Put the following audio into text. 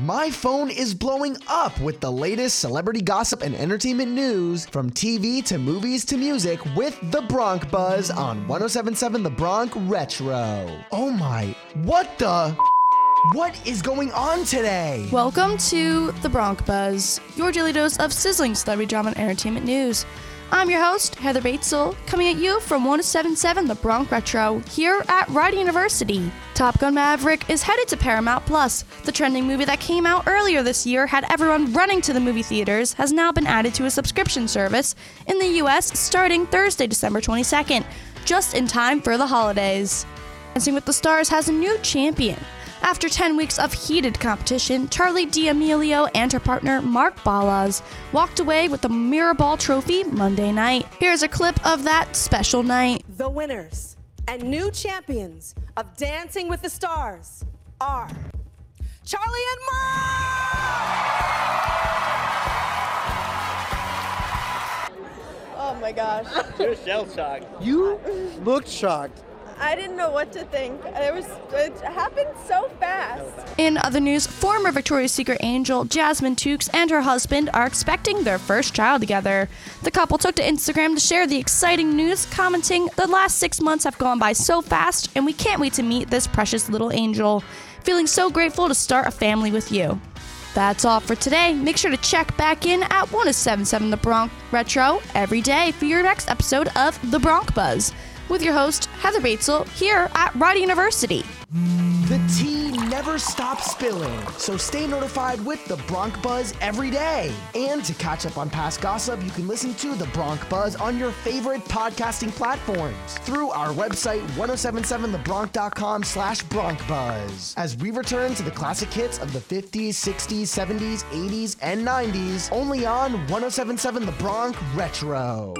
my phone is blowing up with the latest celebrity gossip and entertainment news from TV to movies to music with The Bronc Buzz on 1077 The Bronc Retro. Oh my, what the? What is going on today? Welcome to The Bronc Buzz, your daily dose of sizzling celebrity drama and entertainment news. I'm your host, Heather Batesel, coming at you from 1077 The Bronc Retro here at Rider University. Top Gun Maverick is headed to Paramount Plus. The trending movie that came out earlier this year had everyone running to the movie theaters has now been added to a subscription service in the US starting Thursday, December 22nd, just in time for the holidays. Dancing with the Stars has a new champion. After 10 weeks of heated competition, Charli D'Amelio and her partner Mark Ballas walked away with the Mirrorball Trophy Monday night. Here's a clip of that special night. The winners and new champions of Dancing with the Stars are Charlie and Mark! Oh my gosh. You're shell shocked. You looked shocked. I didn't know what to think. It was it happened so fast. In other news, former Victoria's Secret angel Jasmine Tookes and her husband are expecting their first child together. The couple took to Instagram to share the exciting news, commenting, The last six months have gone by so fast, and we can't wait to meet this precious little angel. Feeling so grateful to start a family with you. That's all for today. Make sure to check back in at 1077 The Bronc Retro every day for your next episode of The Bronc Buzz with your host, Heather Batesel, here at Rider University. The tea never stops spilling, so stay notified with the Bronc Buzz every day. And to catch up on past gossip, you can listen to the Bronc Buzz on your favorite podcasting platforms through our website 1077thebronc.com slash broncbuzz. As we return to the classic hits of the 50s, 60s, 70s, 80s, and 90s, only on 1077 The Bronc Retro.